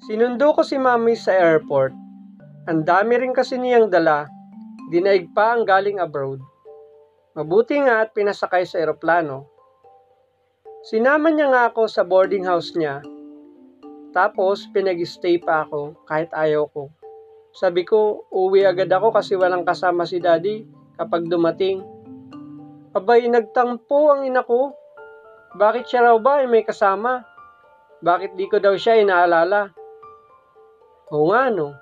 Sinundo ko si mami sa airport. Ang dami rin kasi niyang dala. Dinaig pa ang galing abroad. Mabuti nga at pinasakay sa eroplano. Sinama niya nga ako sa boarding house niya. Tapos pinag-stay pa ako kahit ayaw ko. Sabi ko, uwi agad ako kasi walang kasama si daddy kapag dumating. Abay, nagtampo ang ina ko. Bakit siya raw ba ay may kasama? Bakit di ko daw siya inaalala? Oo nga no.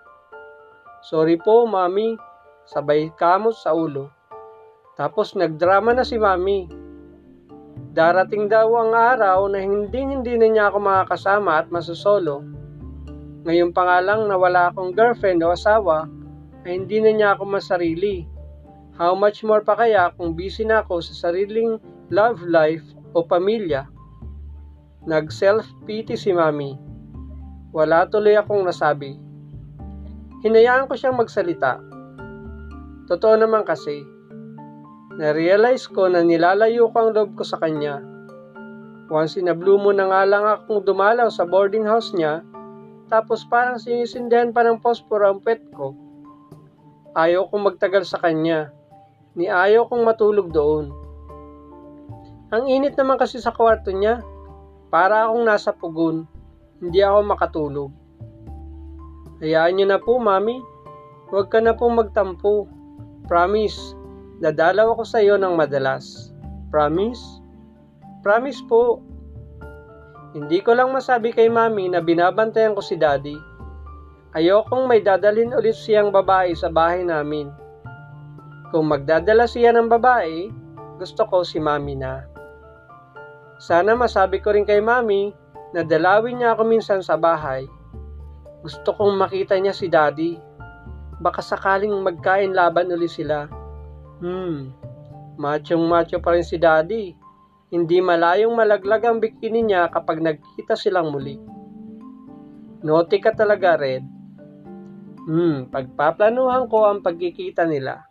Sorry po, mami. Sabay kamot sa ulo. Tapos nagdrama na si mami. Darating daw ang araw na hindi hindi na niya ako makakasama at masosolo. Ngayon pa nga lang na wala akong girlfriend o asawa, ay hindi na niya ako masarili. How much more pa kaya kung busy na ako sa sariling love life o pamilya? Nag-self-pity si mami. Wala tuloy akong nasabi. Hinayaan ko siyang magsalita. Totoo naman kasi, na-realize ko na nilalayo ko ang loob ko sa kanya. Once in a blue moon na nga lang akong dumalaw sa boarding house niya, tapos parang sinisindihan pa ng posporo ang pet ko. Ayaw kong magtagal sa kanya ni ayaw kong matulog doon. Ang init naman kasi sa kwarto niya, para akong nasa pugon, hindi ako makatulog. Hayaan niyo na po, mami. Huwag ka na pong magtampo. Promise, dadalaw ako sa iyo ng madalas. Promise? Promise po. Hindi ko lang masabi kay mami na binabantayan ko si daddy. Ayokong may dadalhin ulit siyang babae sa bahay namin. Kung magdadala siya ng babae, gusto ko si mami na. Sana masabi ko rin kay mami na dalawin niya ako minsan sa bahay. Gusto kong makita niya si daddy. Baka sakaling magkain laban uli sila. Hmm, machong macho pa rin si daddy. Hindi malayong malaglag ang bikini niya kapag nagkita silang muli. Noti ka talaga, Red. Hmm, pagpaplanuhan ko ang pagkikita nila.